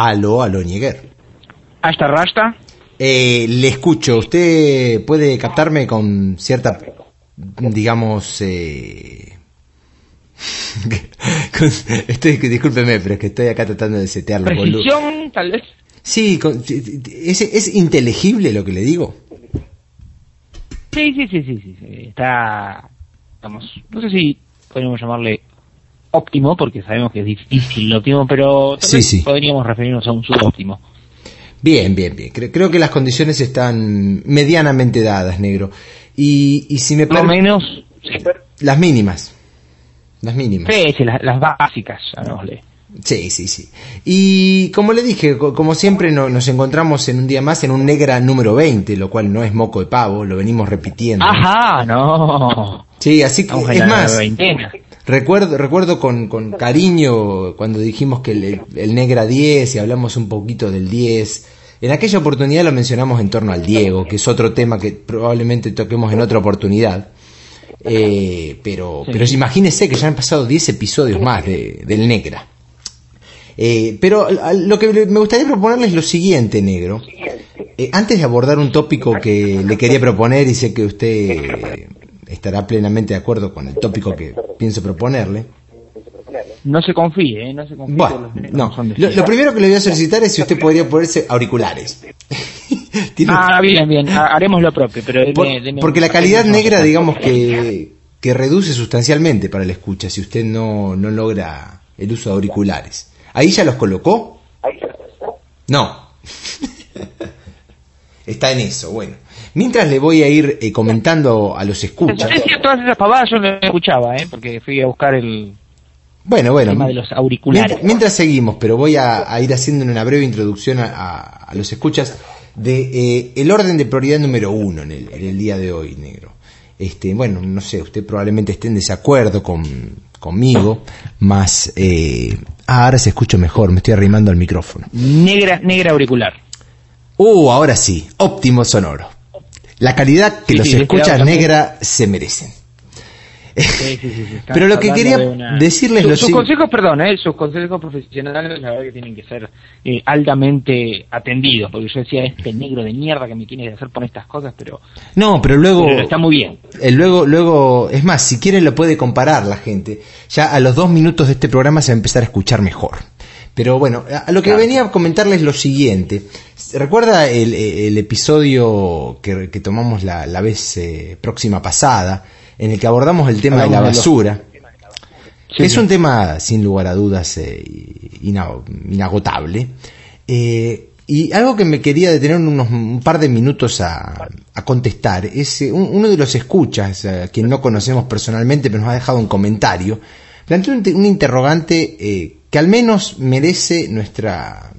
Aló, aló, Nieguer. ¿Hasta rasta? Eh, le escucho. ¿Usted puede captarme con cierta, digamos, eh... estoy, discúlpeme, pero es que estoy acá tratando de setearlo. ¿Precisión, tal vez? Sí, con- ¿es, ¿es inteligible lo que le digo? Sí, sí, sí, sí, sí, sí. Está, digamos, no sé si podríamos llamarle óptimo, porque sabemos que es difícil lo óptimo, pero Sí, sí. podríamos referirnos a un subóptimo. Bien, bien, bien. Creo, creo que las condiciones están medianamente dadas, negro. Y, y si me Por lo menos, sí, Las mínimas. Las mínimas. sí, sí, las, las básicas, llamémosle. Sí, sí, sí. Y como le dije, co- como siempre no- nos encontramos en un día más en un negra número 20, lo cual no es moco de pavo, lo venimos repitiendo. Ajá, no. Sí, así que es más. Recuerdo, recuerdo con, con cariño cuando dijimos que el, el negra 10 y hablamos un poquito del 10. En aquella oportunidad lo mencionamos en torno al Diego, que es otro tema que probablemente toquemos en otra oportunidad. Eh, pero, Sí. pero imagínese que ya han pasado 10 episodios más de, del Negra. Eh, pero lo que le- me gustaría proponerles es lo siguiente, negro. Eh, antes de abordar un tópico que le quería proponer y sé que usted estará plenamente de acuerdo con el tópico que pienso proponerle. No se confíe, ¿eh? No se confíe. Bueno, los negros no. son de Lo, primero que le voy a solicitar es si usted podría ponerse auriculares. Tiene- Ah, bien, bien, ha- haremos lo propio, pero deme- por- deme porque la calidad negra, digamos que, que reduce sustancialmente para la escucha si usted no, no logra el uso de auriculares. ¿Ahí ya los colocó? No. Está en eso, bueno. Mientras le voy a ir eh, comentando a los escuchas. Todas esas pavadas yo no escuchaba, ¿eh? Porque fui a buscar el Bueno, bueno. tema de los auriculares. Mientras, mientras seguimos, pero voy a, a ir haciendo una breve introducción a, a- a los escuchas de eh, el orden de prioridad número uno en el, en el día de hoy, negro. Este, bueno, no sé, usted probablemente esté en desacuerdo con, conmigo, más... Eh, ah, ahora se escucha mejor, me estoy arrimando al micrófono. Negra, negra auricular. Uh, ahora sí, óptimo sonoro. La calidad que Sí, los sí, escuchas negra se merecen. Sí, Pero lo que quería de una- decirles Sus- lo Sus consejos, perdón, ¿eh? Sus consejos profesionales, la verdad que tienen que ser eh, altamente atendidos, porque yo decía, este negro de mierda que me quiere hacer poner estas cosas, pero, No, pero luego... pero está muy bien. Eh, luego, luego, es más, si quiere lo puede comparar la gente. Ya a los dos minutos de este programa se va a empezar a escuchar mejor. Pero bueno, a lo que Claro. venía a comentarles lo siguiente. ¿Recuerda el, el episodio que, que tomamos la, la vez eh, próxima pasada, en el que abordamos el tema de la Hablamos de los- basura? Sí, es sí. un tema, sin lugar a dudas, eh, ina- inagotable. Eh, y algo que me quería detener unos un par de minutos a, a contestar es un- uno de los escuchas, a quien no conocemos personalmente, pero nos ha dejado un comentario, planteó un, te- un interrogante eh, que al menos merece nuestra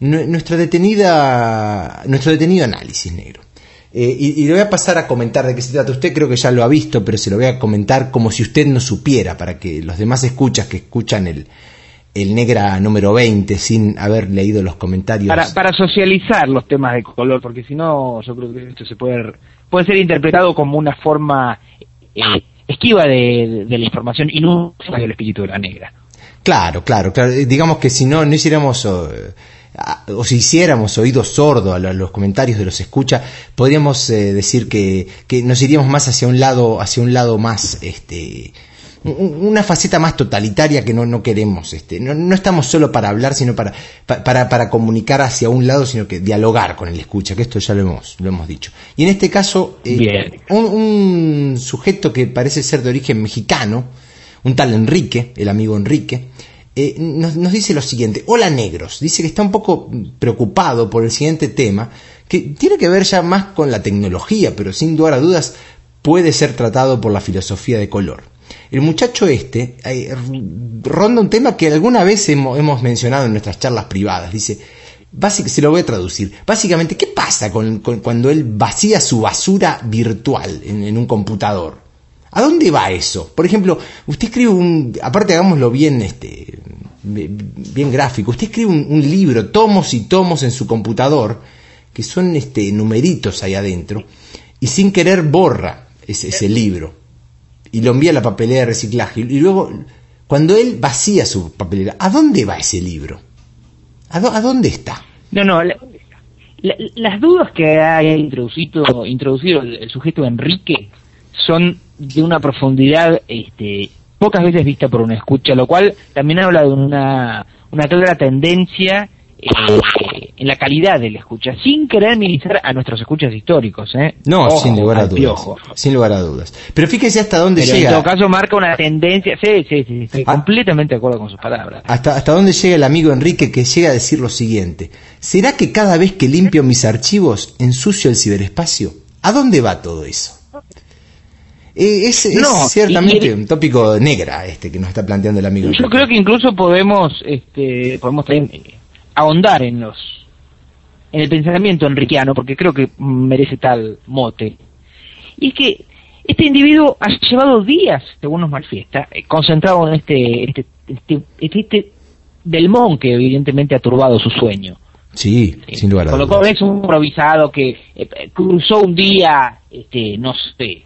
nu- nuestra detenida nuestro detenido análisis negro. Eh, y, le voy a pasar a comentar de qué se trata. Usted creo que ya lo ha visto, pero se lo voy a comentar como si usted no supiera, para que los demás escuchas que escuchan el, el negra número 20 sin haber leído los comentarios. Para, para socializar los temas de color, porque si no, yo creo que esto se puede, puede ser interpretado como una forma eh, esquiva de, de la información no del espíritu de la negra. Claro, claro, claro. Eh, Digamos que si no, no hiciéramos, o, eh, o si hiciéramos oído sordo a, lo- a los comentarios de los escucha, podríamos eh, decir que, que nos iríamos más hacia un lado, hacia un lado más, este, un- un- una faceta más totalitaria que no, no queremos, este, no, no estamos solo para hablar, sino para, pa- para, para comunicar hacia un lado, sino que dialogar con el escucha, que esto ya lo hemos, lo hemos dicho. Y en este caso, eh, un sujeto que parece ser de origen mexicano, un tal Enrique, el amigo Enrique, eh, nos, nos dice lo siguiente, hola negros, dice que está un poco preocupado por el siguiente tema, que tiene que ver ya más con la tecnología, pero sin lugar a dudas puede ser tratado por la filosofía de color. El muchacho este eh, ronda un tema que alguna vez hemos, mencionado en nuestras charlas privadas, dice, se lo voy a traducir, básicamente, ¿qué pasa con, cuando él vacía su basura virtual en un computador? ¿A dónde va eso? Por ejemplo, usted escribe un, aparte hagámoslo bien, este, bien gráfico, usted escribe un, un libro, tomos y tomos en su computador, que son este, numeritos ahí adentro, y sin querer borra ese, ese libro, y lo envía a la papelera de reciclaje, y luego, cuando él vacía su papelera, ¿a dónde va ese libro? ¿A, dónde está? No, no, las dudas que ha introducido, introducido el, sujeto Enrique son de una profundidad este, pocas veces vista por una escucha, lo cual también habla de una, una clara tendencia eh, en la calidad de la escucha, sin querer minimizar a nuestros escuchas históricos. ¿eh? No, sin lugar a dudas. Sin lugar a dudas. Pero fíjese hasta dónde llega. En todo caso marca una tendencia, sí, sí, sí, estoy ah. completamente de acuerdo con sus palabras. Hasta, hasta dónde llega el amigo Enrique que llega a decir lo siguiente. ¿Será que cada vez que limpio mis archivos ensucio el ciberespacio? ¿A dónde va todo eso? Eh, es, ciertamente un tópico negra este que nos está planteando el amigo. Yo creo que incluso podemos, este, podemos ahondar en los en el pensamiento enriqueano, porque creo que merece tal mote. Y es que este individuo ha llevado días, según nos manifiesta, eh, concentrado en este, este, este, este, este Belmont que evidentemente ha turbado su sueño. Sí, sin lugar a dudas. Con lo cual es un improvisado que eh, cruzó un día, este, no sé,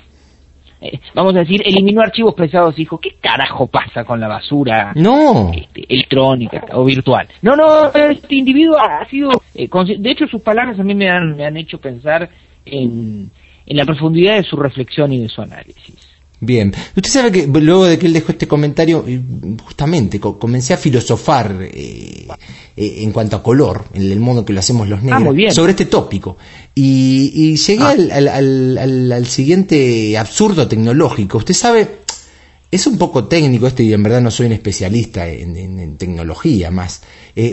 eh, vamos a decir, eliminó archivos pesados y dijo, ¿qué carajo pasa con la basura no. Este, electrónica o virtual? No, no, este individuo ha sido, eh, de hecho sus palabras a mí me han, me han hecho pensar en, en la profundidad de su reflexión y de su análisis. Bien, usted sabe que luego de que él dejó este comentario, eh, justamente comencé a filosofar eh, eh, en cuanto a color, en el modo que lo hacemos los ah, negros, sobre este tópico. Y, llegué ah. al, siguiente absurdo tecnológico. Usted sabe, es un poco técnico esto y en verdad no soy un especialista en, tecnología más.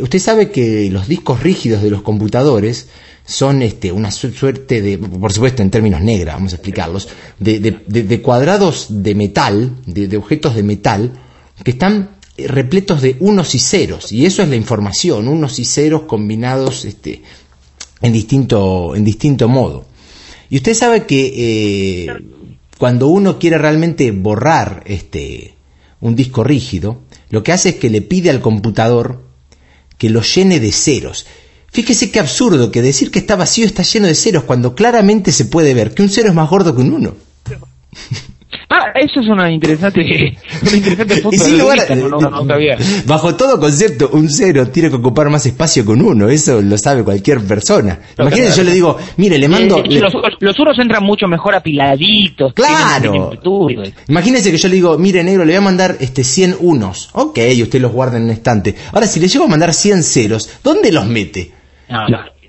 usted sabe que los discos rígidos de los computadores son este, una suerte de, por supuesto en términos negros, vamos a explicarlos, de, de, cuadrados de metal, de, objetos de metal, que están repletos de unos y ceros, y eso es la información, unos y ceros combinados este, en, distinto, en distinto modo. Y usted sabe que eh, cuando uno quiere realmente borrar este, un disco rígido, lo que hace es que le pide al computador que lo llene de ceros. Fíjese qué absurdo que decir que está vacío está lleno de ceros cuando claramente se puede ver que un cero es más gordo que un uno. Ah, eso es una interesante, una interesante Bajo todo concepto, un cero tiene que ocupar más espacio que un uno, eso lo sabe cualquier persona. Imagínense, yo le digo, mire, le mando... Eh, los, unos entran mucho mejor apiladitos. Claro. Imagínense que yo le digo, mire, negro, le voy a mandar este 100 unos. Ok, usted los guarda en un estante. Ahora, si le llego a mandar 100 ceros, ¿dónde los mete?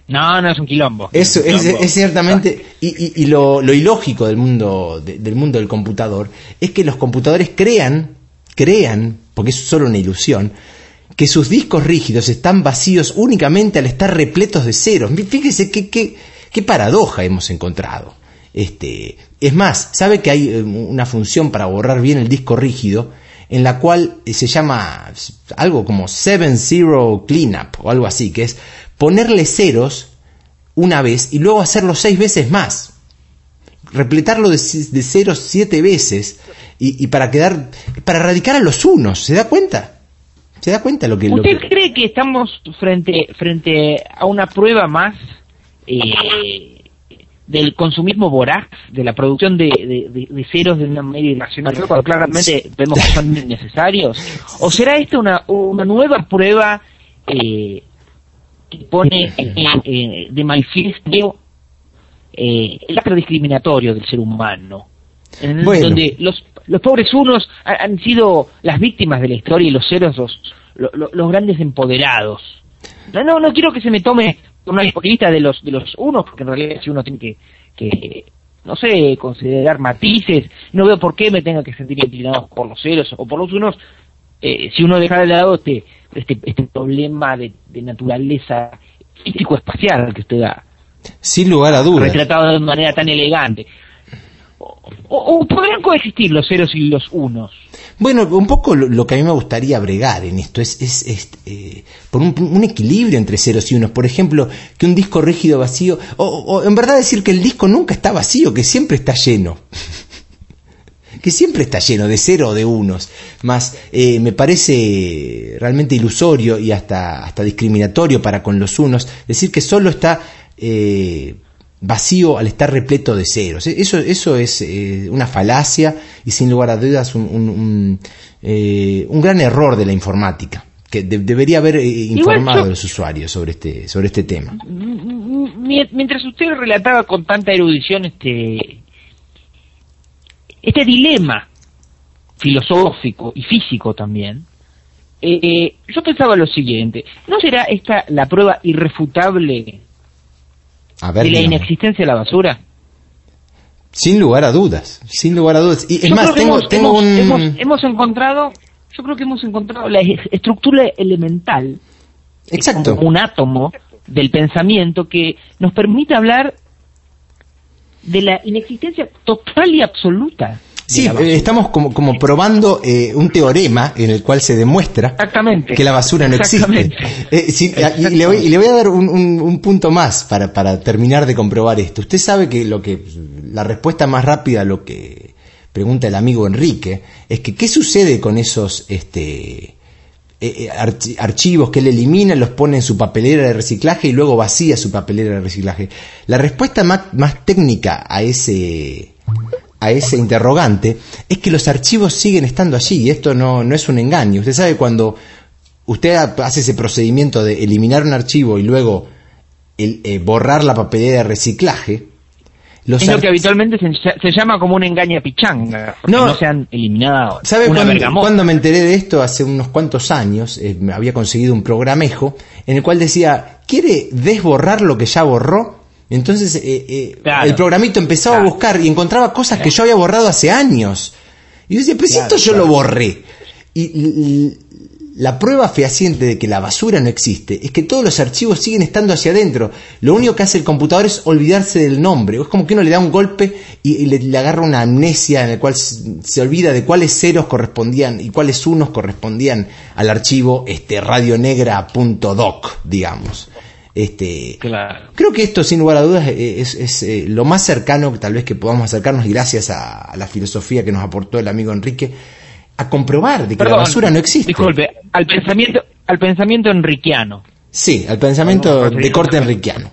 No, no, es un quilombo. Eso es, ciertamente, y, lo, ilógico del mundo, del mundo del computador es que los computadores crean, crean, porque es solo una ilusión, que sus discos rígidos están vacíos únicamente al estar repletos de ceros. Fíjese qué, qué, qué paradoja hemos encontrado. Este, es más, sabe que hay eh, una función para borrar bien el disco rígido en la cual se llama algo como 7-0 cleanup o algo así, que es ponerle ceros una vez y luego hacerlo seis veces más. Repletarlo de, ceros siete veces y, para quedar, para erradicar a los unos, ¿se da cuenta? ¿Se da cuenta lo que... ¿Usted cree que estamos frente, frente a una prueba más eh, del consumismo voraz, de la producción de, ceros de una media irracional, cuando claramente vemos que son necesarios? ¿O será esta una, una nueva prueba eh, que pone eh, de manifiesto eh, el acto discriminatorio del ser humano, en donde los, los pobres unos han, sido las víctimas de la historia y los ceros los, los, grandes empoderados. No, no, no quiero que se me tome una hipocresía de los, de los unos, porque en realidad si uno tiene que, que no sé, considerar matices, no veo por qué me tenga que sentir inclinado por los ceros o por los unos, eh, si uno deja de lado este, este, este problema de, naturaleza físico-espacial que usted da. Sin lugar a dudas. Retratado de manera tan elegante. O, podrían coexistir los ceros y los unos. Bueno, un poco lo, que a mí me gustaría bregar en esto es, es, eh, por un, equilibrio entre ceros y unos. Por ejemplo, que un disco rígido vacío, o, o en verdad decir que el disco nunca está vacío, que siempre está lleno que siempre está lleno de cero o de unos. Más eh, me parece realmente ilusorio y hasta, hasta discriminatorio para con los unos decir que solo está eh, vacío al estar repleto de ceros. E, eso, eso es eh, una falacia y sin lugar a dudas un, un, un, un gran error de la informática que debería haber eh, informado a los usuarios sobre este, sobre este tema. Mientras usted relataba con tanta erudición este, este dilema filosófico y físico también, eh, yo pensaba lo siguiente, ¿no será esta la prueba irrefutable de la inexistencia de la basura? Sin lugar a dudas, sin lugar a dudas. Y es más, tengo, hemos, encontrado, yo creo que hemos encontrado la estructura elemental, Exacto. un átomo del pensamiento que nos permite hablar de la inexistencia total y absoluta Sí, estamos como, como probando eh, un teorema en el cual se demuestra que la basura no existe. Eh, y, le voy, a dar un, punto más para, para terminar de comprobar esto. Usted sabe que lo que la respuesta más rápida a lo que pregunta el amigo Enrique es que qué sucede con esos este archivos que él elimina, los pone en su papelera de reciclaje y luego vacía su papelera de reciclaje. La respuesta más, más técnica a ese a ese interrogante es que los archivos siguen estando allí y esto no, no es un engaño. Usted sabe cuando usted hace ese procedimiento de eliminar un archivo y luego eh, borrar la papelera de reciclaje, los es lo que habitualmente se, llama como un engaño pichanga, no, no se han eliminado. ¿Sabe cuando, me enteré de esto? Hace unos cuantos años, eh, me había conseguido un programejo en el cual decía, ¿quiere desborrar lo que ya borró? Entonces eh, eh, el programito empezaba a buscar y encontraba cosas que yo había borrado hace años. Y yo decía, pero si esto yo lo borré. Y, la prueba fehaciente de que la basura no existe es que todos los archivos siguen estando hacia adentro. Lo único que hace el computador es olvidarse del nombre. Es como que uno le da un golpe y, le, agarra una amnesia en la cual se, olvida de cuáles ceros correspondían y cuáles unos correspondían al archivo este, radionegra.doc, digamos. Este, Creo que esto, sin lugar a dudas, es, eh, lo más cercano tal vez que podamos acercarnos, y gracias a, la filosofía que nos aportó el amigo Enrique, a comprobar de que la basura no existe. Disculpe, al pensamiento, al pensamiento enriquiano. Sí, al pensamiento de corte enriquiano.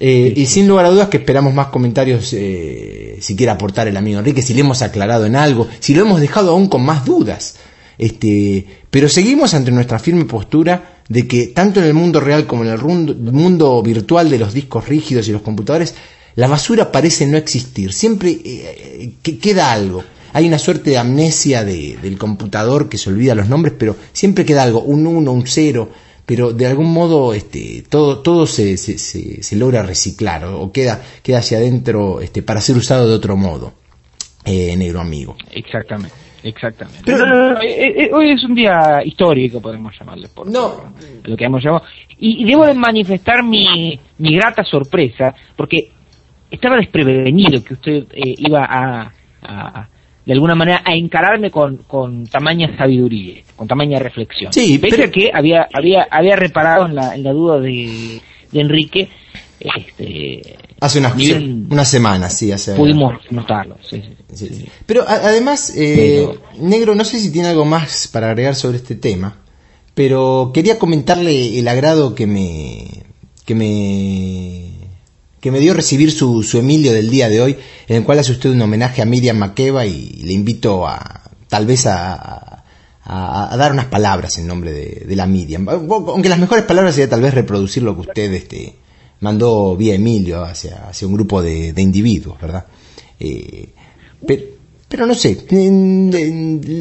Eh, y sin lugar a dudas que esperamos más comentarios eh, si quiere aportar el amigo Enrique, si le hemos aclarado en algo, si lo hemos dejado aún con más dudas. Este, pero seguimos ante nuestra firme postura de que tanto en el mundo real como en el mundo virtual de los discos rígidos y los computadores, la basura parece no existir. Siempre eh, eh, queda algo. Hay una suerte de amnesia del computador que se olvida los nombres, pero siempre queda algo, un 1, un 0, pero de algún modo este, todo, todo se, se, se, logra reciclar o, queda, queda hacia adentro este, para ser usado de otro modo, eh, negro amigo. Exactamente. Exactamente. Pero, eh, eh, hoy es un día histórico, podemos llamarle, por no. lo que hemos llamado. Y, debo de manifestar mi, mi grata sorpresa, porque estaba desprevenido que usted eh, iba a, de alguna manera, a encararme con, con tamaña sabiduría, con tamaña reflexión. Sí, Pese que había, había, había reparado en la, en la duda de, de Enrique, este, hace unas, una semana, sí, hace... Pudimos notarlo, sí, Pero además, eh, Negro, no sé si tiene algo más para agregar sobre este tema, pero quería comentarle el agrado que me... que me que me dio recibir su, su Emilio del día de hoy, en el cual hace usted un homenaje a Miriam Makeba y le invito a tal vez a, a, dar unas palabras en nombre de, de, la Miriam. Aunque las mejores palabras sería tal vez reproducir lo que usted este, mandó vía Emilio hacia, hacia un grupo de, individuos, ¿verdad? Eh, pero, no sé,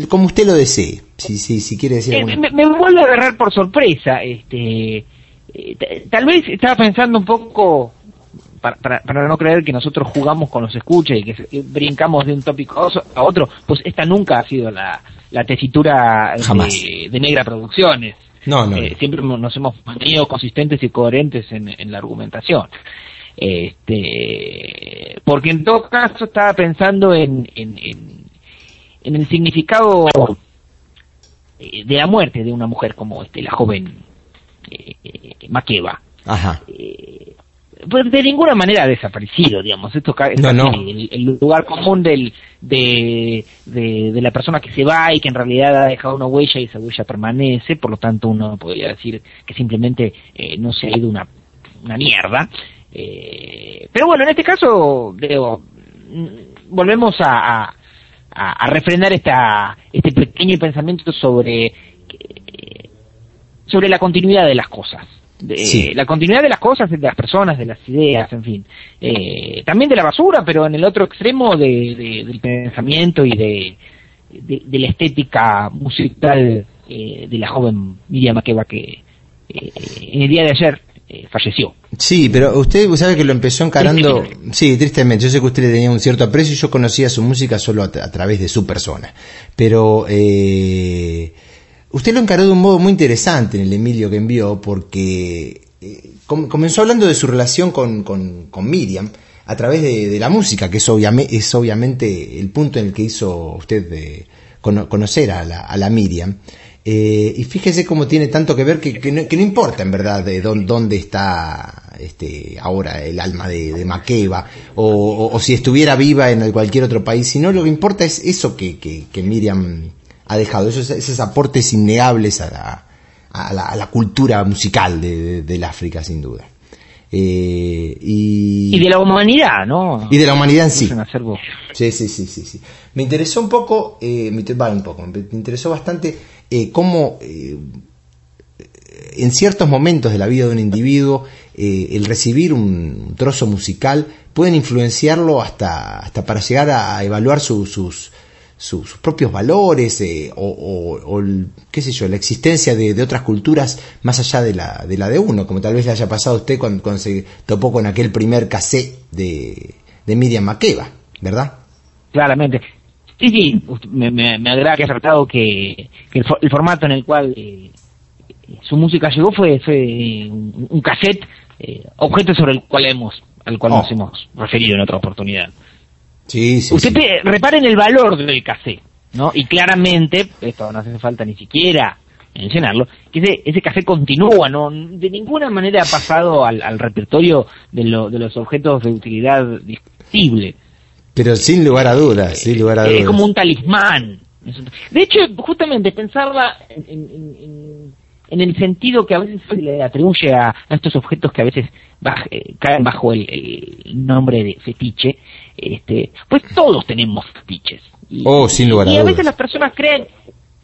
como usted lo desee, si, si, si quiere decir... Eh, me, me, vuelve a agarrar por sorpresa, este... Eh, tal vez estaba pensando un poco para, para, no creer que nosotros jugamos con los escuchas y que brincamos de un tópico a otro, pues esta nunca ha sido la, la tesitura de, de, Negra Producciones. No, no. Eh, siempre nos hemos mantenido consistentes y coherentes en, la argumentación. Este, porque en todo caso estaba pensando en, en, en, el significado eh, de la muerte de una mujer como este, la joven eh, Makeba. Ajá. Eh, pues de ninguna manera ha desaparecido, digamos. Esto es El, lugar común del, de, de, la persona que se va y que en realidad ha dejado una huella y esa huella permanece, por lo tanto uno podría decir que simplemente eh, no se ha ido una, una mierda. Eh, pero bueno, en este caso, digo, mm, volvemos a, a, a refrendar esta, este pequeño pensamiento sobre sobre la continuidad de las cosas. De, La continuidad de las cosas, de las personas, de las ideas, en fin. Eh, también de la basura, pero en el otro extremo de, del pensamiento y de, de, la estética musical eh, de la joven Miriam Makeba que eh, en el día de ayer eh, falleció. Sí, pero usted sabe que lo empezó encarando, sí, tristemente, yo sé que usted le tenía un cierto aprecio y yo conocía su música solo a, través de su persona, pero eh, usted lo encaró de un modo muy interesante en el Emilio que envió porque eh, comenzó hablando de su relación con, con, Miriam a través de, la música, que es, es obviamente el punto en el que hizo usted de conocer a la, Miriam. Eh, y fíjese cómo tiene tanto que ver que, no, importa en verdad de dónde, está este, ahora el alma de, de Makeba o, si estuviera viva en cualquier otro país, sino lo que importa es eso que, Miriam ha dejado, esos, esos aportes innegables a la, a la, cultura musical de, del África, sin duda. Eh, y, de la humanidad, ¿no? Y de la humanidad en sí. Sí, sí, sí, sí, sí. Me interesó un poco, eh, me, un poco, me interesó bastante eh, cómo en ciertos momentos de la vida de un individuo el recibir un trozo musical pueden influenciarlo hasta, hasta para llegar a, evaluar sus, sus, propios valores o, qué sé yo, la existencia de, otras culturas más allá de la, de la de uno, como tal vez le haya pasado a usted cuando, se topó con aquel primer cassette de, de Miriam Makeba, ¿verdad? Claramente. Sí, sí, me, me, agrada que haya tratado que, el, formato en el cual eh, su música llegó fue, fue un, cassette, eh, objeto sobre el cual hemos, al cual nos oh. hemos referido en otra oportunidad. Sí, sí, Usted repare en el valor del cassette, ¿no? Y claramente, esto no hace falta ni siquiera mencionarlo, que ese, ese café continúa, ¿no? De ninguna manera ha pasado al, al repertorio de, lo, de los objetos de utilidad discutible. Pero sin lugar a dudas, sin lugar a dudas. Es como un talismán. De hecho, justamente pensarla en, el sentido que a veces se le atribuye a, estos objetos que a veces eh, caen bajo el, nombre de fetiche, este, pues todos tenemos fetiches. Y, oh, sin lugar a, y a veces las personas creen,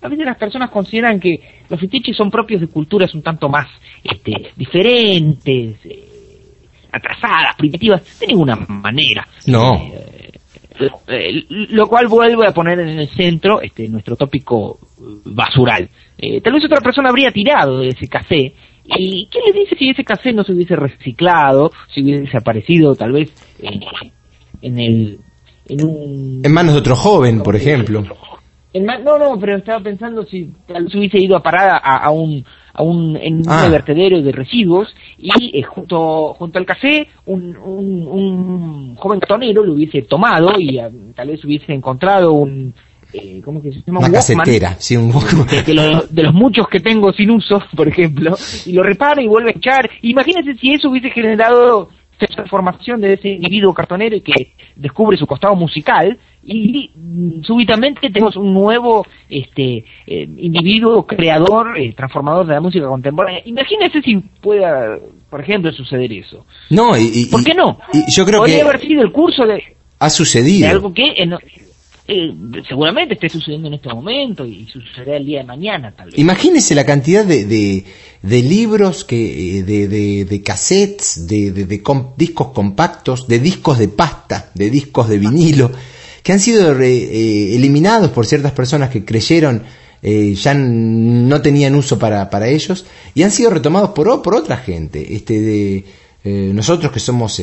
a veces las personas consideran que los fetiches son propios de culturas un tanto más este, diferentes, eh, atrasadas, primitivas, de ninguna manera. No. Eh, eh, lo cual vuelve a poner en el centro este nuestro tópico basural. Eh, tal vez otra persona habría tirado de ese café. ¿Y qué le dice si ese café no se hubiese reciclado, si hubiese desaparecido tal vez en, el... En, en manos de otro joven, por ejemplo. no, no, pero estaba pensando si tal vez hubiese ido a parar a un a un, en un ah. vertedero de residuos y eh, junto, junto al café un, un, joven cartonero lo hubiese tomado y ah, tal vez hubiese encontrado un, eh, ¿cómo que se llama? Una casetera, sí, un de, de, los muchos que tengo sin uso, por ejemplo, y lo repara y vuelve a echar. Imagínense si eso hubiese generado transformación de ese individuo cartonero y que descubre su costado musical y súbitamente tenemos un nuevo este eh, individuo creador eh, transformador de la música contemporánea. Imagínese si pueda por ejemplo suceder eso. No y, por qué no y yo creo podría haber sido el curso de ha sucedido. de algo que eh, seguramente esté sucediendo en este momento y sucederá el día de mañana tal vez. Imagínese la cantidad de, de, libros que de, de, de cassettes de, de, discos compactos de discos de pasta de discos de vinilo que han sido eh, eliminados por ciertas personas que creyeron eh, ya no tenían uso para, para, ellos y han sido retomados por, por otra gente. Este, de, eh, nosotros que somos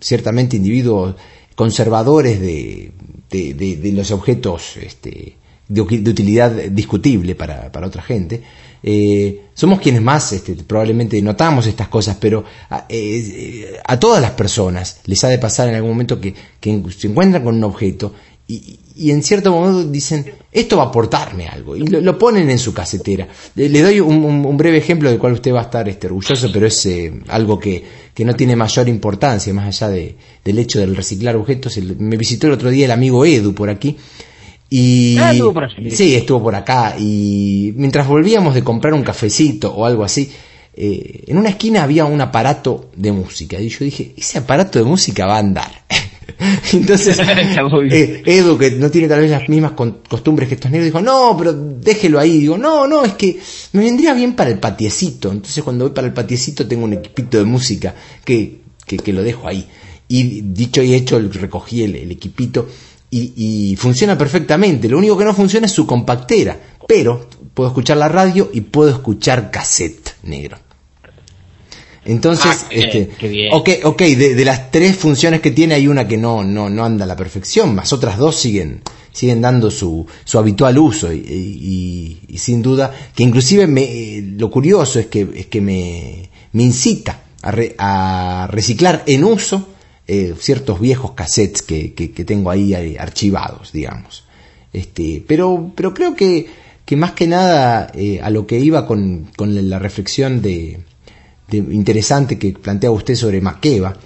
ciertamente individuos conservadores de, de, de los objetos este, de, utilidad discutible para, para otra gente, eh, somos quienes más este, probablemente notamos estas cosas, pero a, eh, a, todas las personas les ha de pasar en algún momento que, se encuentran con un objeto y, en cierto momento dicen, esto va a aportarme algo, y lo, ponen en su casetera. Le, doy un, breve ejemplo del cual usted va a estar este, orgulloso, pero es eh, algo que, que, no tiene mayor importancia, más allá de, del hecho del reciclar objetos. me visitó el otro día el amigo Edu por aquí, y ah, estuvo por Sí, estuvo por acá. Y mientras volvíamos de comprar un cafecito o algo así, eh, en una esquina había un aparato de música. Y yo dije, ese aparato de música va a andar. Entonces, eh, Edu, que no tiene tal vez las mismas costumbres que estos negros, dijo, no, pero déjelo ahí. Digo, no, no, es que me vendría bien para el patiecito. Entonces cuando voy para el patiecito tengo un equipito de música que, que, lo dejo ahí. Y dicho y hecho, recogí el, equipito y, y funciona perfectamente. Lo único que no funciona es su compactera. Pero puedo escuchar la radio y puedo escuchar cassette negro. Entonces, ah, este, ok, okay de, las tres funciones que tiene hay una que no, no, no anda a la perfección, más otras dos siguen, siguen dando su, su habitual uso y, sin duda que inclusive me, lo curioso es que, es que me, me incita a, a reciclar en uso eh, ciertos viejos cassettes que, que, tengo ahí eh, archivados, digamos. Este, pero, pero creo que, que más que nada eh, a lo que iba con, con la reflexión de, interesante que plantea usted sobre Maqueva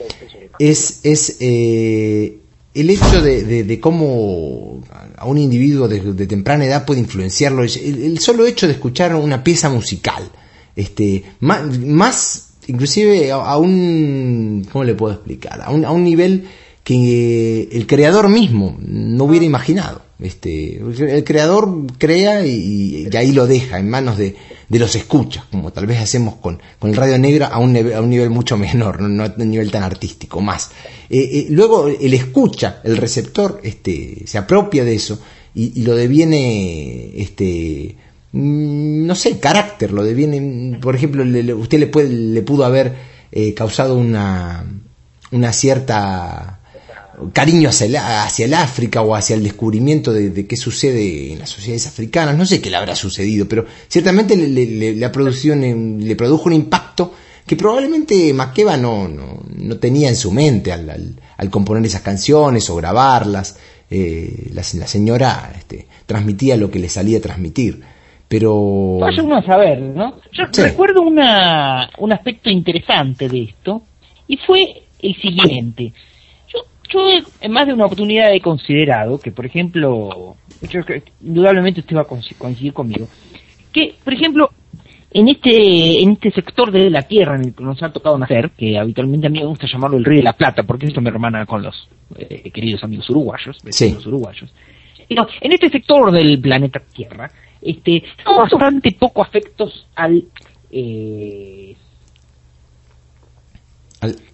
es, es el hecho de, cómo a un individuo de, temprana edad puede influenciarlo, el, solo hecho de escuchar una pieza musical, este, más, inclusive a, un, ¿cómo le puedo explicar? A un, a un nivel que el creador mismo no hubiera imaginado. Este, el creador crea y, ahí lo deja en manos de, de, los escuchas, como tal vez hacemos con, con el radio negra a un, a un nivel mucho menor, no, a un nivel tan artístico, más. Eh, eh, luego el escucha, el receptor, este, se apropia de eso y, lo deviene, este, no sé, carácter, lo deviene, por ejemplo, usted le, puede, le pudo haber eh, causado una, una cierta cariño hacia el, África o hacia el descubrimiento de, qué sucede en las sociedades africanas. No sé qué le habrá sucedido, pero ciertamente le, le, produjo un impacto que probablemente Maqueva no, no, tenía en su mente al, componer esas canciones o grabarlas. Eh, la, señora este, transmitía lo que le salía a transmitir. Pero... Vaya uno a saber, ¿no? Yo recuerdo una, un aspecto interesante de esto y fue el siguiente yo en más de una oportunidad he considerado que, por ejemplo, indudablemente usted va a coincidir conmigo, que, por ejemplo, en este en este sector de la tierra en el que nos ha tocado nacer, que habitualmente a mí me gusta llamarlo el Río de la Plata, porque esto me hermana con los eh, queridos amigos uruguayos, vecinos uruguayos. Pero en este sector del planeta Tierra, este, somos bastante poco afectos al eh,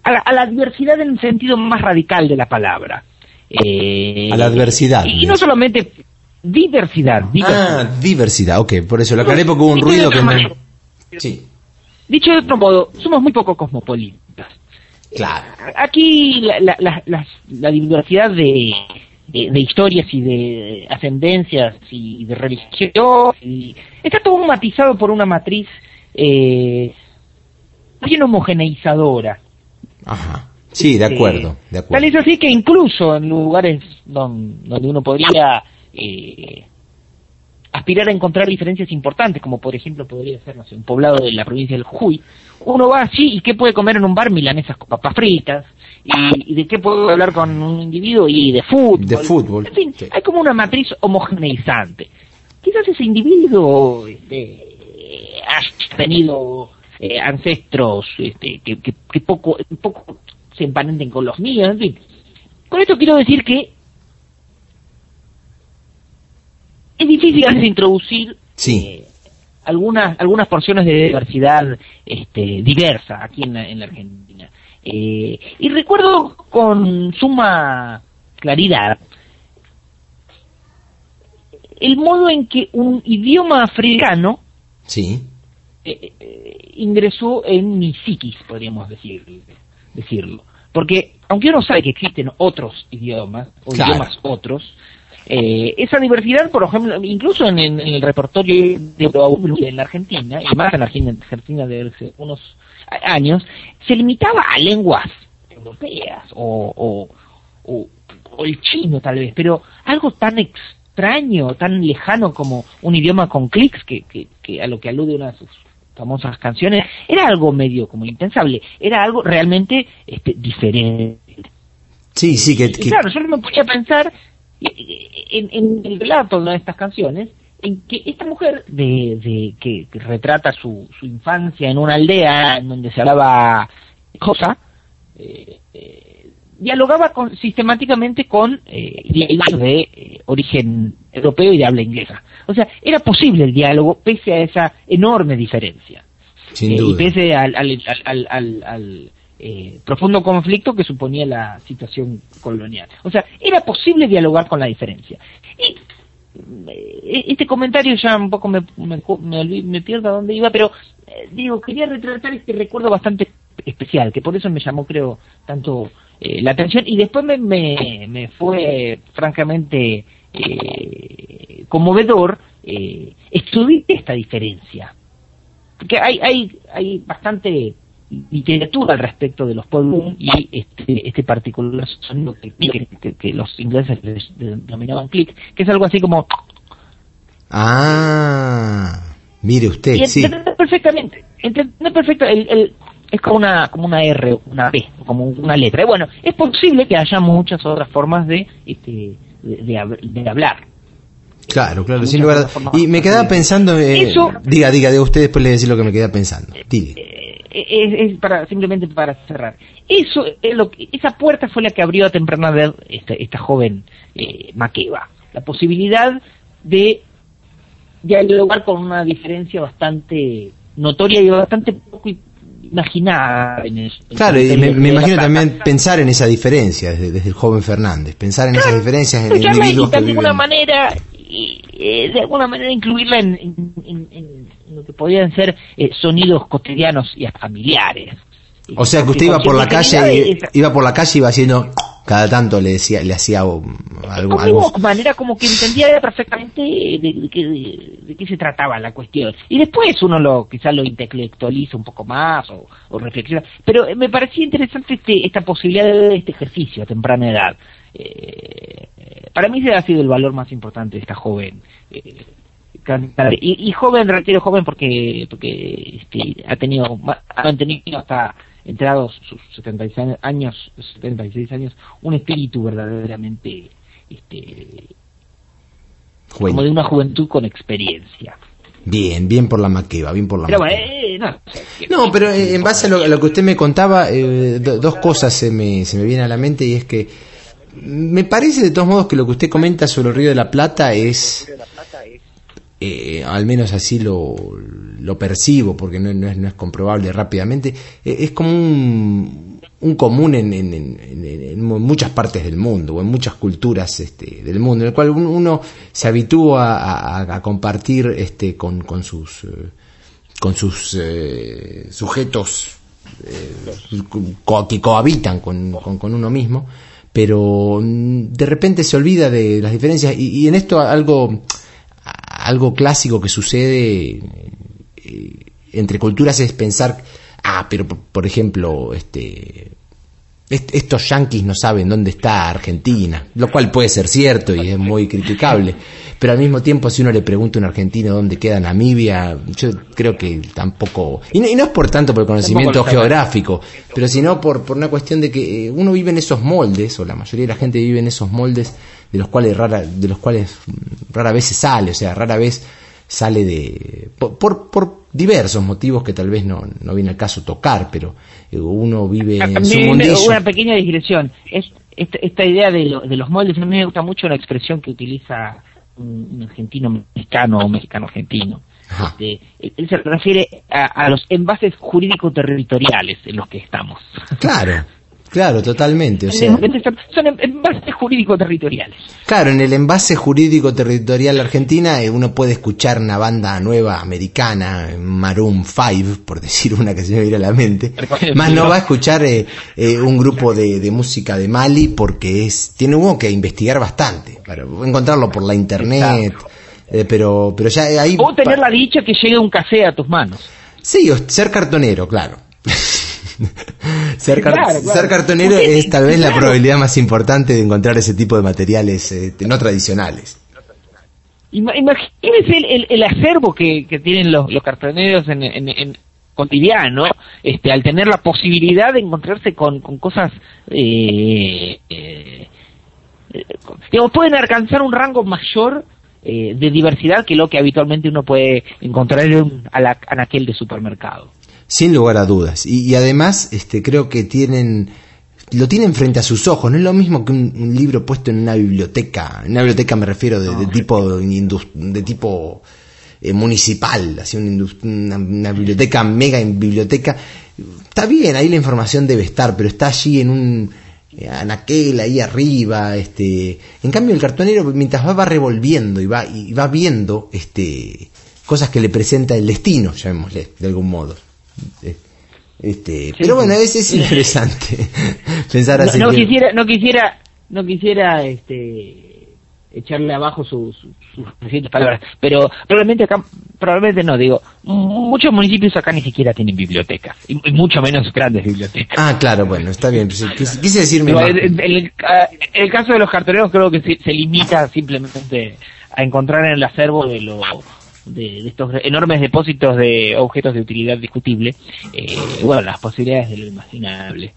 a, la, adversidad en el sentido más radical de la palabra. Eh, a la adversidad. Y, no solamente diversidad, Ah, diversidad, ok, por eso lo aclaré porque hubo un ruido que me... Sí. Dicho de otro modo, somos muy poco cosmopolitas. Claro. Aquí la, diversidad de, de, historias y de ascendencias y de religión y, está todo matizado por una matriz eh, bien homogeneizadora. Ajá. Sí, de acuerdo, de acuerdo. Tal es así que incluso en lugares donde, uno podría eh, aspirar a encontrar diferencias importantes, como por ejemplo podría ser, no sé, un poblado de la provincia del Jujuy, uno va así y qué puede comer en un bar milanesas con papas fritas, y, de qué puede hablar con un individuo y de fútbol. De fútbol. En fin, hay como una matriz homogeneizante. Quizás ese individuo este, ha tenido eh, ancestros este, que, que, poco, poco se emparenten con los míos, en fin. Con esto quiero decir que es difícil introducir eh, algunas algunas porciones de diversidad este, diversa aquí en la, Argentina. Eh, y recuerdo con suma claridad el modo en que un idioma africano sí. Eh, eh, ingresó en mi psiquis, podríamos decir, decirlo. Porque aunque uno sabe que existen otros idiomas, o idiomas otros, eh, esa diversidad, por ejemplo, incluso en, el repertorio de en la Argentina, y más en la Argentina de unos años, se limitaba a lenguas europeas o, o, o el chino tal vez, pero algo tan extraño, tan lejano como un idioma con clics, que, que, que, a lo que alude una de sus famosas canciones, era algo medio como impensable, era algo realmente este, diferente. Sí, sí, que, claro, yo no me podía pensar en, el relato de estas canciones, en que esta mujer de, de que, retrata su, su infancia en una aldea en donde se hablaba cosa, eh, eh, dialogaba con, sistemáticamente con eh, de eh, origen europeo y de habla inglesa. O sea, era posible el diálogo pese a esa enorme diferencia. Sin duda. Y pese al, al, al, al eh, profundo conflicto que suponía la situación colonial. O sea, era posible dialogar con la diferencia. Y eh, este comentario ya un poco me, me, me, pierdo a dónde iba, pero eh, digo, quería retratar este recuerdo bastante especial, que por eso me llamó, creo, tanto eh, la atención y después me, me, fue francamente eh, conmovedor estudiar esta diferencia. Porque hay, hay, hay bastante literatura al respecto de los pueblos y este, este particular sonido que, que, los ingleses denominaban click, que es algo así como... Ah, mire usted, y sí. perfectamente, entiende perfecto, el, el, es como una, como una R, una B, como una letra. Bueno, es posible que haya muchas otras formas de, este, de, de, hablar. Claro, claro, sin lugar Y me quedaba pensando, eh, diga, diga, de usted después le decir lo que me queda pensando. Eh, es, para simplemente para cerrar. Eso es lo que, esa puerta fue la que abrió a temprana edad esta, esta joven eh, Maqueva. La posibilidad de dialogar con una diferencia bastante notoria y bastante poco imaginar en eso. Claro, y me, imagino también pensar en esa diferencia desde, el joven Fernández, pensar en esas diferencias en individuos que de alguna manera y, eh, de alguna manera incluirla en, en, lo que podían ser eh, sonidos cotidianos y familiares. O sea que usted iba por la calle, iba por la calle y iba haciendo cada tanto le decía le hacía algo, algo... manera como que entendía perfectamente de, qué se trataba la cuestión. Y después uno lo quizás lo intelectualiza un poco más o, reflexiona. Pero me parecía interesante este, esta posibilidad de este ejercicio a temprana edad eh, para mí ese ha sido el valor más importante de esta joven eh, y, y, joven requiere joven porque porque este, ha tenido ha mantenido hasta entrados sus 76 años, 76 años, un espíritu verdaderamente este, como de una juventud con experiencia. Bien, bien por la maqueva, bien por la pero, eh, no, pero eh, en base a lo, que usted me contaba, eh, dos cosas se me, se me vienen a la mente y es que me parece de todos modos que lo que usted comenta sobre el Río de la Plata es eh, al menos así lo, lo percibo, porque no, no, es, no, es, comprobable rápidamente, eh, es como un, un común en, en, en, muchas partes del mundo, o en muchas culturas este, del mundo, en el cual uno se habitúa a, a, compartir este, con, con sus, eh, con sus eh, sujetos que cohabitan con, con, con uno mismo, pero mm, de repente se olvida de las diferencias. Y, y en esto algo algo clásico que sucede eh, entre culturas es pensar, ah, pero por ejemplo, este, estos yanquis no saben dónde está Argentina, lo cual puede ser cierto y es muy criticable, pero al mismo tiempo si uno le pregunta a un argentino dónde queda Namibia, yo creo que tampoco, y no, es por tanto por el conocimiento geográfico, pero sino por, por una cuestión de que eh, uno vive en esos moldes, o la mayoría de la gente vive en esos moldes de los cuales rara, de los cuales rara vez se sale, o sea, rara vez sale de por, por, diversos motivos que tal vez no, no viene al caso tocar, pero eh, uno vive en su mundillo. Una pequeña digresión. Es, esta, idea de, de los moldes, a mí me gusta mucho la expresión que utiliza un, argentino mexicano o mexicano argentino. Este, él se refiere a, a los envases jurídico-territoriales en los que estamos. Claro. Claro, totalmente. O sea, son envases jurídico-territoriales. Claro, en el envase jurídico-territorial argentina eh, uno puede escuchar una banda nueva americana, Maroon 5, por decir una que se me viene a la mente. Más no va a escuchar eh, eh, un grupo de, música de Mali porque es tiene uno que investigar bastante para encontrarlo por la internet. pero pero ya ahí... O tener la dicha que llegue un café a tus manos. Sí, o ser cartonero, claro. ser, cartonero es tal vez la probabilidad más importante de encontrar ese tipo de materiales este, no tradicionales. Imagínense el, el, acervo que, tienen los, cartoneros en, cotidiano, este, al tener la posibilidad de encontrarse con, cosas, eh, eh, digamos, pueden alcanzar un rango mayor eh, de diversidad que lo que habitualmente uno puede encontrar en, en aquel de supermercado sin lugar a dudas. Y, además, este, creo que tienen lo tienen frente a sus ojos. No es lo mismo que un, libro puesto en una biblioteca. En una biblioteca me refiero de, tipo de tipo eh, municipal, así una, una, biblioteca mega en biblioteca. Está bien, ahí la información debe estar, pero está allí en un eh, anaquel ahí arriba, este, en cambio el cartonero mientras va, va revolviendo y va y va viendo este cosas que le presenta el destino, llamémosle, de algún modo. Este, pero bueno, es, es interesante pensar así. No, quisiera, no quisiera, no quisiera, este, echarle abajo sus, sus, palabras, pero probablemente acá, probablemente no, digo, muchos municipios acá ni siquiera tienen bibliotecas, y, mucho menos grandes bibliotecas. Ah, claro, bueno, está bien, pues, quise, decirme... En el, el, caso de los cartoneros creo que se, se limita simplemente a encontrar en el acervo de los de, estos enormes depósitos de objetos de utilidad discutible, eh, bueno, las posibilidades de lo imaginable.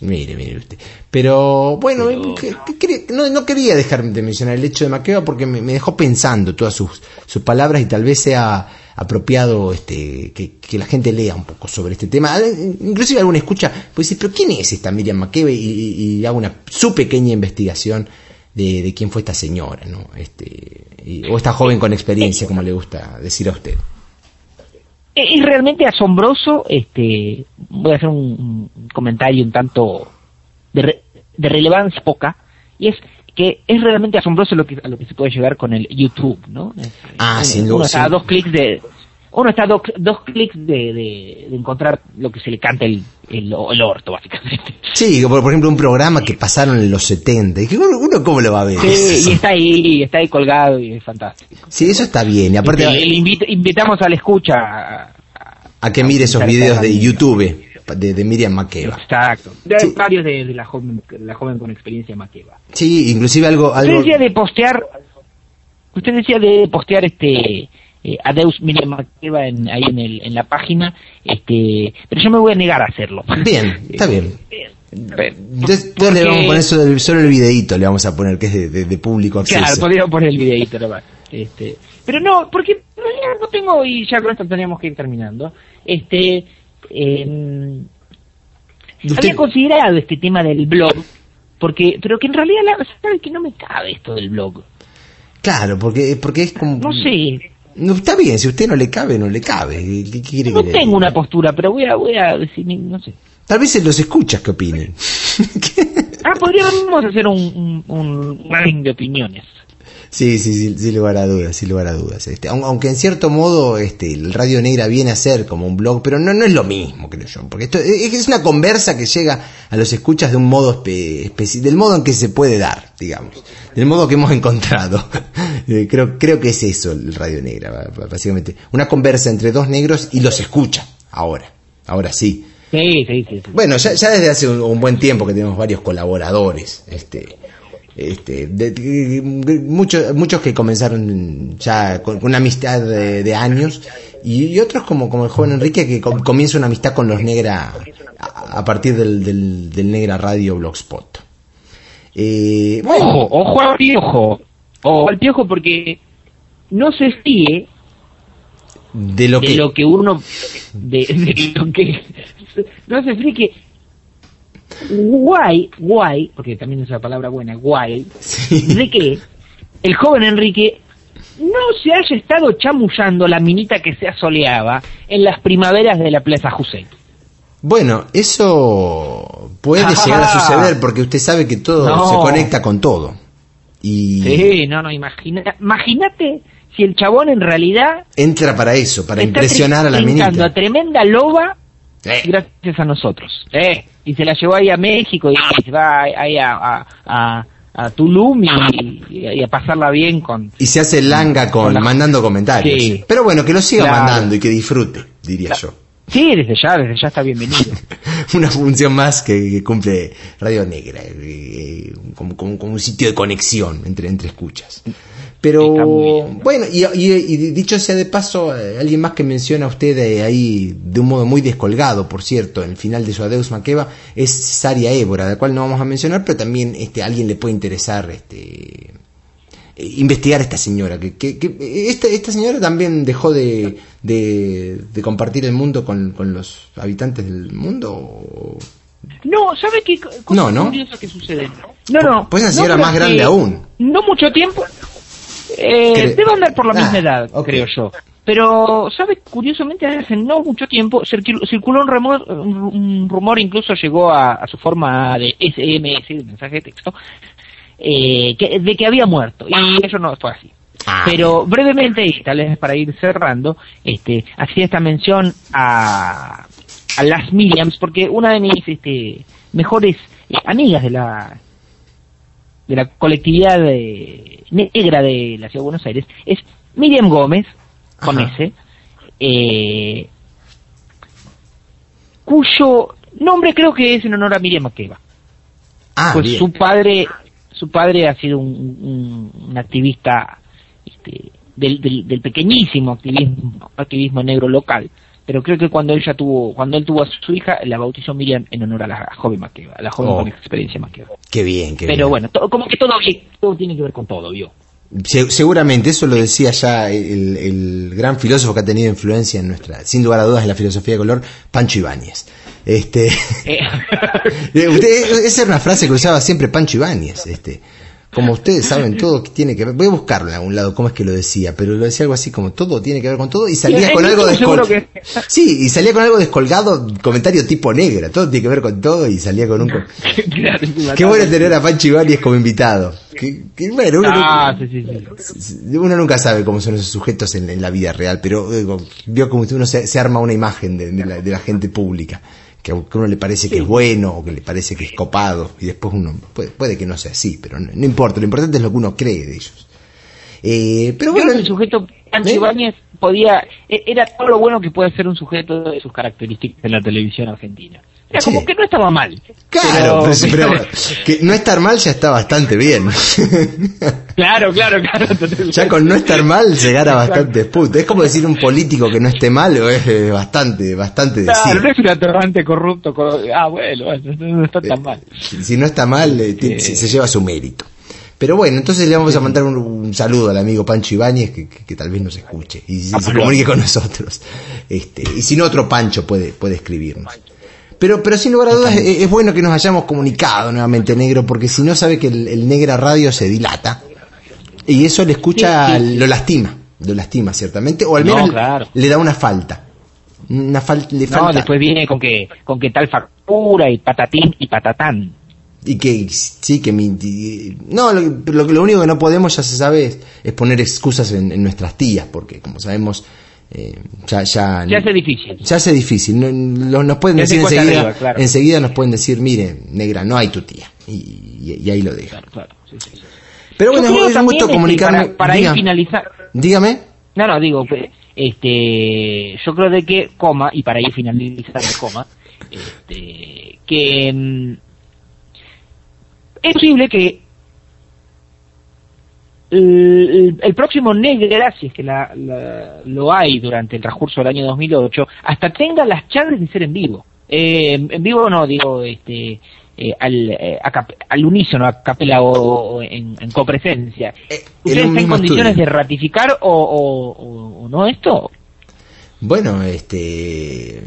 Mire, mire usted. Pero bueno, no, quería dejar de mencionar el hecho de Maqueva porque me, dejó pensando todas sus, sus palabras y tal vez sea apropiado este, que, la gente lea un poco sobre este tema. Inclusive alguna escucha, pues decir, pero ¿quién es esta Miriam Maqueva? Y, y hago una su pequeña investigación de, quién fue esta señora, ¿no? Este, o esta joven con experiencia, como le gusta decir a usted. Es realmente asombroso, este, voy a hacer un, comentario un tanto de, de relevancia poca, y es que es realmente asombroso lo que, a lo que se puede llegar con el YouTube, ¿no? Ah, sin duda. a dos clics de, uno está dos, dos clics de, de, encontrar lo que se le canta el, el, orto, básicamente. Sí, por, ejemplo, un programa que pasaron en los 70. ¿Y que uno, cómo lo va a ver? Sí, y está ahí, está ahí colgado y es fantástico. Sí, eso está bien. Y aparte, invitamos a la escucha a, que mire esos videos de YouTube. De, de, Miriam Makeba. Exacto. De varios de, la, joven, la joven con experiencia Makeba. Sí, inclusive algo... algo... Usted decía de postear... Usted decía de postear este eh, Adeus Miriam Makeba en, ahí en, el, en la página, este, pero yo me voy a negar a hacerlo. Bien, está bien. Entonces, le vamos a poner solo, solo, el videíto, le vamos a poner que es de, de, público acceso. Claro, podríamos poner el videíto, Este, pero no, porque no tengo, y ya con esto teníamos que ir terminando, este, eh, había considerado este tema del blog, porque, pero que en realidad, la, ¿sabe que no me cabe esto del blog? Claro, porque, porque es como... No sé, no, está bien, si a usted no le cabe, no le cabe. no tengo una postura, pero voy a, voy a decir, no sé. Tal vez se los escuchas que opinen. ah, podríamos hacer un, un, un de opiniones. Sí, sí, sí, sin lugar a dudas, sin lugar a dudas. Este, aunque en cierto modo este, el Radio Negra viene a ser como un blog, pero no, no es lo mismo, creo yo. Porque esto es una conversa que llega a los escuchas de un modo específico, del modo en que se puede dar, digamos. Del modo que hemos encontrado. Eh, creo, creo que es eso el Radio Negra, básicamente. Una conversa entre dos negros y los escucha, ahora. Ahora sí. Sí, sí, sí. Bueno, ya, ya desde hace un, un, buen tiempo que tenemos varios colaboradores. Este, este, muchos, muchos que comenzaron ya con, una amistad de, años y, otros como, como el joven Enrique que comienza una amistad con los Negra a, partir del, del, Negra Radio Blogspot. Eh, ojo, ojo al piojo, ojo al piojo porque no se fíe de lo, que... lo que uno de, lo que no se fíe que guay, guay, porque también es la palabra buena, guay, de que el joven Enrique no se haya estado chamullando la minita que se asoleaba en las primaveras de la Plaza José. Bueno, eso puede llegar a suceder porque usted sabe que todo se conecta con todo. Y... Sí, no, no, imagínate si el chabón en realidad... Entra para eso, para impresionar a la minita. a tremenda loba eh. gracias a nosotros. Eh y se la llevó ahí a México y, se va ahí a, a, a, Tulum y, a pasarla bien con... Y se hace langa con, mandando comentarios. Pero bueno, que lo siga mandando y que disfrute, diría yo. Sí, desde ya, desde ya está bienvenido. Una función más que, cumple Radio Negra, eh, eh, como, como, como, un sitio de conexión entre, entre escuchas. Pero bueno, y, dicho sea de paso, eh, alguien más que menciona a usted eh, ahí de un modo muy descolgado, por cierto, en el final de su Adeus Maqueva, es Saria Évora, de la cual no vamos a mencionar, pero también este, a alguien le puede interesar este, eh, investigar a esta señora. Que, que, esta, esta, señora también dejó de, de, compartir el mundo con, con, los habitantes del mundo. No, ¿sabe qué cosa No, ¿no? que sucede? No, no. Pues esa no, señora más grande aún. No mucho tiempo. Eh, debe andar por la Ah, misma edad, creo yo. Pero, ¿sabe? Curiosamente, hace no mucho tiempo circul- circuló un rumor, un, rumor incluso llegó a, a su forma de SMS, de mensaje de texto, eh, que, de que había muerto. Y eso no fue así. Ah, Pero brevemente, y tal vez para ir cerrando, este, hacía esta mención a, a las Miriams, porque una de mis este, mejores eh, amigas de la de la colectividad de- negra de la Ciudad de Buenos Aires es Miriam Gómez, con Ajá. S, eh, cuyo nombre creo que es en honor a Miriam Makeba Ah, pues bien. su padre su padre ha sido un, un- un activista este, del, del, del pequeñísimo activismo activismo negro local pero creo que cuando ella tuvo cuando él tuvo a su hija la bautizó Miriam en honor a la joven Makeba a la joven Oh. con experiencia Makeba Qué bien, qué pero bien. bueno como que todo todo tiene que ver con todo vio Se- seguramente, eso lo decía ya el, el gran filósofo que ha tenido influencia en nuestra, sin lugar a dudas, en la filosofía de color, Pancho Ibáñez. Este, Eh, eh, usted- esa era una frase que usaba siempre Pancho Ibáñez. Este, como ustedes saben, todo tiene que ver. Voy a buscarlo en algún lado, cómo es que lo decía, pero lo decía algo así como todo tiene que ver con todo y salía Sí, con algo descolgado. que- Sí, y salía con algo descolgado, comentario tipo negra, todo tiene que ver con todo y salía con un. Qué bueno tener a Pancho Ibáñez como invitado. Que, que bueno, uno ah nunca- sí sí sí uno nunca sabe cómo son esos sujetos en, en la vida real, pero eh, vio como uno se, se arma una imagen de, de la, de la gente pública, que a uno le parece que es bueno o que le parece que es copado, y después uno puede, puede que no sea así, pero no, no importa, lo importante es lo que uno cree de ellos. Eh, pero bueno, el sujeto Pancho ¿Eh? Ibáñez podía e- era todo lo bueno que puede ser un sujeto de sus características en la televisión argentina era Sí. como que no estaba mal claro, pero- pero, pero que no estar mal ya está bastante bien. Claro, claro, claro. ya con no estar mal se gana bastante. Es como decir un político que no esté mal, o es eh, bastante, bastante decir. Claro, no es un atorrante corrupto. co- Ah, bueno, no está tan mal. Si no está mal, eh, Eh. se, lleva su mérito. Pero bueno, entonces le vamos a mandar un, un saludo al amigo Pancho Ibáñez, que, que- que tal vez nos escuche y se, comunique con nosotros. Este, y si no, otro Pancho puede, puede escribirnos. Pero, pero sin lugar a dudas, es, es bueno que nos hayamos comunicado nuevamente, negro, porque si no sabe que el, el Negra Radio se dilata y eso le escucha, Sí, sí. lo lastima, lo lastima ciertamente, o al No, menos claro. le da una falta. Una fal- le No, falta. después viene con que con que tal factura y patatín y patatán. Y que sí, que mi... No, lo, lo, lo único que no podemos, ya se sabe, es, es poner excusas en, en nuestras tías, porque como sabemos, eh, ya... Ya, Se hace difícil. se hace difícil. No- nos pueden decir enseguida, arriba, claro. enseguida nos pueden decir, mire, negra, no hay tu tía. Y, y- y ahí lo dejan. Claro, claro. sí, sí, sí. Pero bueno, es un gusto este, comunicarme. Para, para ir finalizar. dígame. No, no, digo, este, yo creo de que, coma, y para ir finalizando, coma, este, que mm, es posible que el, el próximo Negra, si es que la, la- lo hay durante el transcurso del año 2008, hasta tenga las chances de ser en vivo. Eh, en vivo no, digo, este, eh, al, eh, a cap- al unísono, a capela o, o en, en copresencia. Eh, ¿Ustedes están en condiciones estudio. de ratificar o, o- o- no esto? Bueno, este,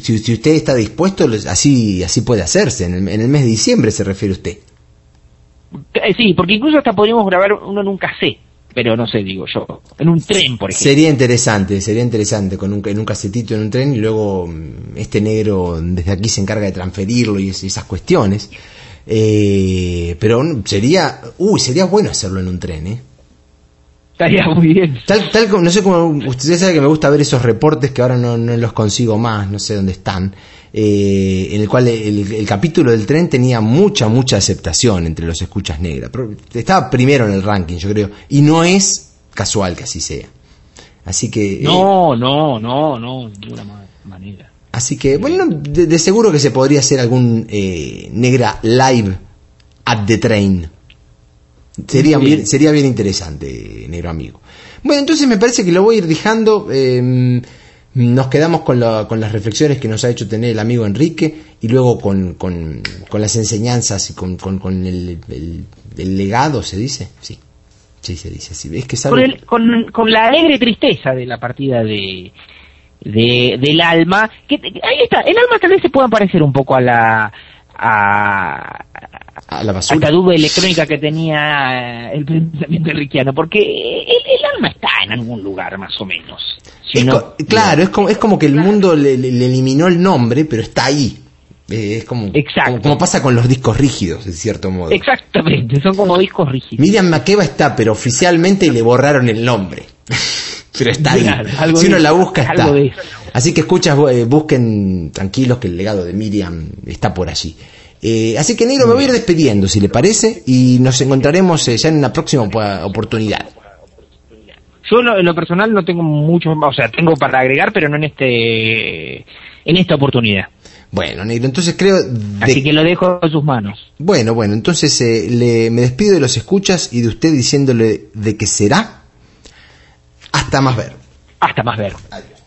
si, si usted está dispuesto, así, así puede hacerse. En el, en el mes de diciembre se refiere usted. Eh, sí, porque incluso hasta podríamos grabar uno en un cassette, pero no sé, digo yo, en un tren, por ejemplo. Sería interesante, sería interesante con un, en un casetito en un tren y luego mm, este negro desde aquí se encarga de transferirlo y es- esas cuestiones. Eh, pero sería, uy, sería bueno hacerlo en un tren, ¿eh? Estaría muy bien. Tal, tal como, no sé cómo, usted sabe que me gusta ver esos reportes que ahora no, no los consigo más, no sé dónde están, eh, en el cual el, el capítulo del tren tenía mucha, mucha aceptación entre los escuchas negras. Pero Estaba primero en el ranking, yo creo, y no es casual que así sea. Así que... eh, No, no, no, no, de ninguna ma- manera. Así que, bueno, de, de seguro que se podría hacer algún eh, negra live at the train. Sería Sí. bien, sería bien interesante, negro amigo. Bueno, entonces me parece que lo voy a ir dejando. eh, nos quedamos con, la- con las reflexiones que nos ha hecho tener el amigo Enrique y luego con, con, con las enseñanzas y con, con, con el, el- el legado, ¿se dice? Sí, sí se dice así. Es que sabe... Con, el- con, con la alegre tristeza de la partida de, de del alma, que ahí está, el alma tal vez se pueda parecer un poco a la a, a la basura. la duda electrónica que tenía el pensamiento enriquiano, porque el, alma está en algún lugar más o menos. claro, es como, es como que el mundo le, eliminó el nombre, pero está ahí. Eh, es como, como, pasa con los discos rígidos, en cierto modo. Exactamente, son como discos rígidos. Miriam Makeba está, pero oficialmente le borraron el nombre. pero está ahí. si uno la busca, está. Así que escuchas, eh, busquen tranquilos que el legado de Miriam está por allí. Eh, así que Negro, me voy a ir despidiendo, si le parece, y nos encontraremos ya en una próxima oportunidad. Yo en lo personal no tengo mucho, o sea, tengo para agregar, pero no en este en esta oportunidad. Bueno, Negro, entonces creo... Así que lo dejo en sus manos. Bueno, bueno, entonces eh, le, me despido de los escuchas y de usted diciéndole de que será hasta más ver. Hasta más ver. Adiós.